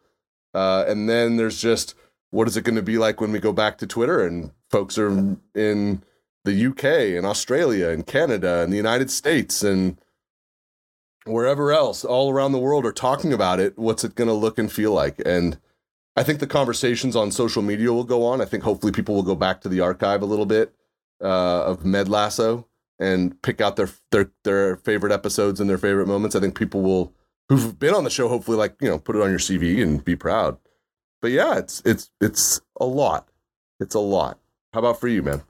Uh, and then there's just what is it going to be like when we go back to Twitter and folks are in the UK and Australia and Canada and the United States and wherever else all around the world are talking about it what's it going to look and feel like? And i think the conversations on social media will go on. I think hopefully people will go back to the archive a little bit uh, of med lasso and pick out their their their favorite episodes and their favorite moments. I think people will who've been on the show hopefully like you know put it on your cv and be proud. But yeah it's it's it's a lot. It's a lot. How about for you man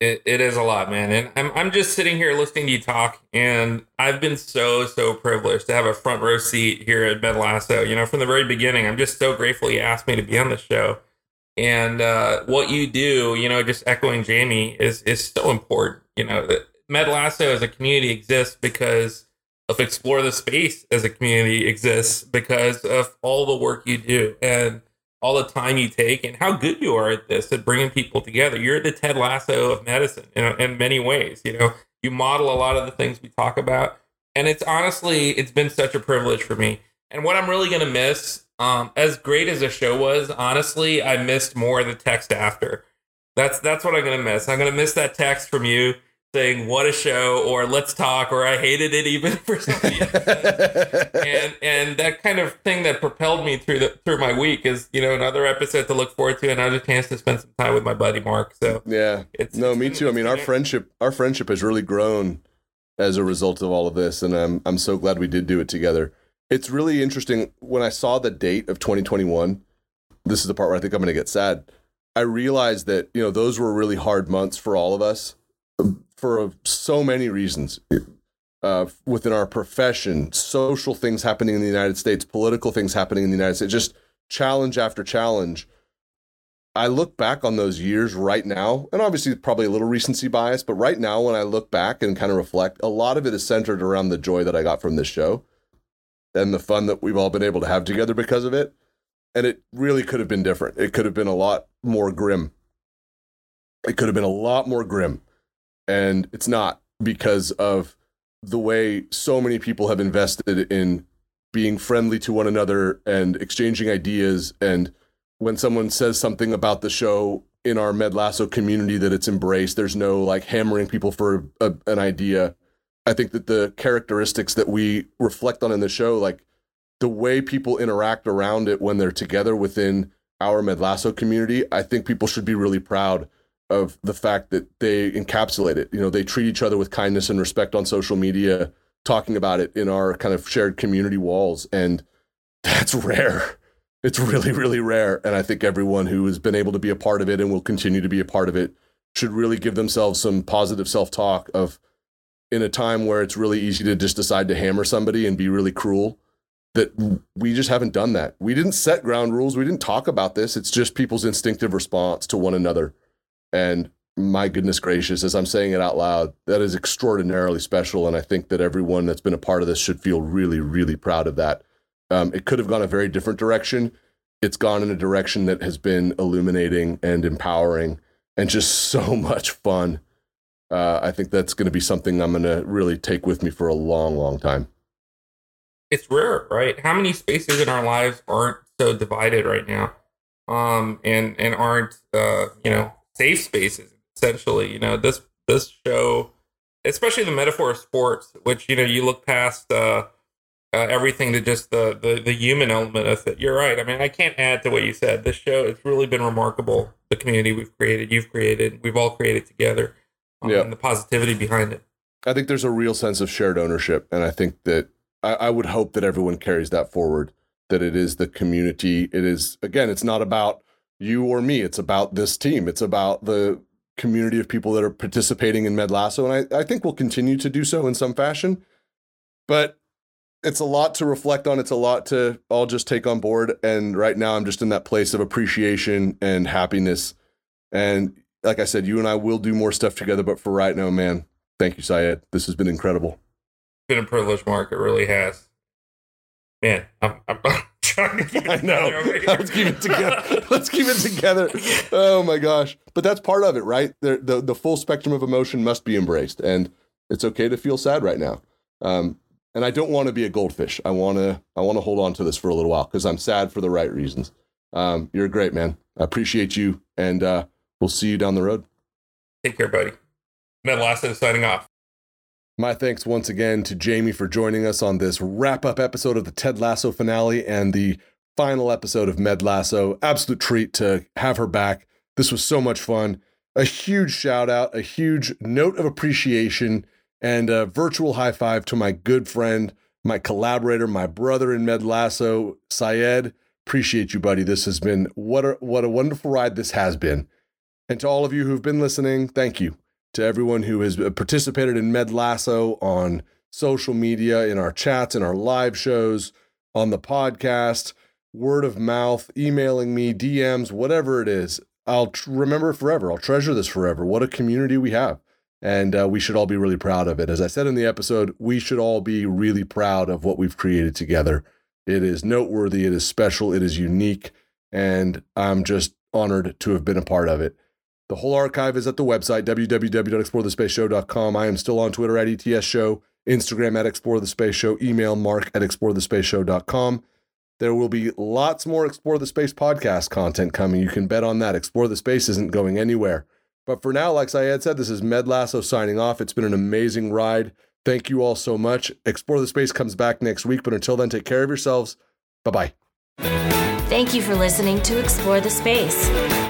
it, it is a lot, man. And I'm, I'm just sitting here listening to you talk, and I've been so, so privileged to have a front row seat here at Med Lasso. You know, from the very beginning, I'm just so grateful you asked me to be on the show. And uh, what you do, you know, just echoing Jaime, is is so important. You know, Med Lasso as a community exists because of Explore the Space as a community exists because of all the work you do. And all the time you take and how good you are at this at bringing people together. You're the Ted Lasso of medicine know, in many ways. You know, you model a lot of the things we talk about, and it's honestly it's been such a privilege for me. And what I'm really gonna miss, um, as great as the show was, honestly, I missed more the text after. That's that's what I'm gonna miss. I'm gonna miss that text from you saying "What a show" or "Let's talk" or "I hated it" even for and and that kind of thing that propelled me through the through my week is you know another episode to look forward to, and another chance to spend some time with my buddy Mark. So yeah, it's no, it's me too. I mean, our friendship our friendship has really grown as a result of all of this, and I'm I'm so glad we did do it together. It's really interesting when I saw the date of 2021. This is the part where I think I'm going to get sad. I realized that you know those were really hard months for all of us for so many reasons uh, within our profession, social things happening in the United States, political things happening in the United States, just challenge after challenge. I look back on those years right now, and obviously probably a little recency bias, but right now when I look back and kind of reflect, a lot of it is centered around the joy that I got from this show and the fun that we've all been able to have together because of it. And it really could have been different. It could have been a lot more grim. It could have been a lot more grim and it's not because of the way so many people have invested in being friendly to one another and exchanging ideas. And when someone says something about the show in our med lasso community that it's embraced there's no like hammering people for a, an idea. I think that the characteristics that we reflect on in the show like the way people interact around it when they're together within our med lasso community i think people should be really proud of the fact that they encapsulate it. You know, they treat each other with kindness and respect on social media, talking about it in our kind of shared community walls. And that's rare. It's really, really rare. And I think everyone who has been able to be a part of it and will continue to be a part of it should really give themselves some positive self talk of in a time where it's really easy to just decide to hammer somebody and be really cruel that we just haven't done that. We didn't set ground rules. We didn't talk about this. It's just people's instinctive response to one another. And my goodness gracious, as I'm saying it out loud, that is extraordinarily special. And I think that everyone that's been a part of this should feel really, really proud of that. Um, it could have gone a very different direction. It's gone in a direction that has been illuminating and empowering and just so much fun. Uh, I think that's going to be something I'm going to really take with me for a long, long time it's rare, right? How many spaces in our lives aren't so divided right now, um, and and aren't uh, you know safe spaces essentially? You know this this show, especially the metaphor of sports, which you know you look past uh, uh, everything to just the, the the human element of it. You're right. I mean, I can't add to what you said. This show it's really been remarkable. The community we've created, you've created, we've all created together, um, yeah. and the positivity behind it. I think there's a real sense of shared ownership, and I think that I, I would hope that everyone carries that forward. That it is the community. It is again. It's not about you or me. It's about this team. It's about the community of people that are participating in Med Lasso, and I, I think we'll continue to do so in some fashion. But it's a lot to reflect on. It's a lot to all just take on board. And right now, I'm just in that place of appreciation and happiness. And like I said, you and I will do more stuff together. But for right now, man, thank you, Sayed. This has been incredible been a privilege, Mark. It really has. Man, I'm, I'm trying to keep it I know. Let's keep it together. Let's keep it together. Oh my gosh! But that's part of it, right? The, the the full spectrum of emotion must be embraced, and it's okay to feel sad right now. Um, and I don't want to be a goldfish. I want to I want to hold on to this for a little while because I'm sad for the right reasons. Um, you're great, man. I appreciate you, and uh, we'll see you down the road. Take care, buddy. Med Lasso signing off. My thanks once again to Jaime for joining us on this wrap up episode of the Ted Lasso finale and the final episode of Med Lasso. Absolute treat to have her back. This was so much fun. A huge shout out, a huge note of appreciation, and a virtual high five to my good friend, my collaborator, my brother in Med Lasso, Sayed. Appreciate you, buddy. This has been what a, what a wonderful ride this has been. And to all of you who've been listening, thank you to everyone who has participated in Med Lasso on social media, in our chats, in our live shows, on the podcast, word of mouth, emailing me, DMs, whatever it is. I'll tr- remember forever. I'll treasure this forever. What a community we have. And uh, we should all be really proud of it. As I said in the episode, we should all be really proud of what we've created together. It is noteworthy, it is special, it is unique, and I'm just honored to have been a part of it. The whole archive is at the website, www.explorethespaceshow.com. I am still on Twitter at ETS Show, Instagram at Explore the Space Show, email mark at explorethespaceshow.com. There will be lots more Explore the Space podcast content coming. You can bet on that. Explore the Space isn't going anywhere. But for now, like Sayed said, this is Med Lasso signing off. It's been an amazing ride. Thank you all so much. Explore the Space comes back next week, but until then, take care of yourselves. Bye bye. Thank you for listening to Explore the Space.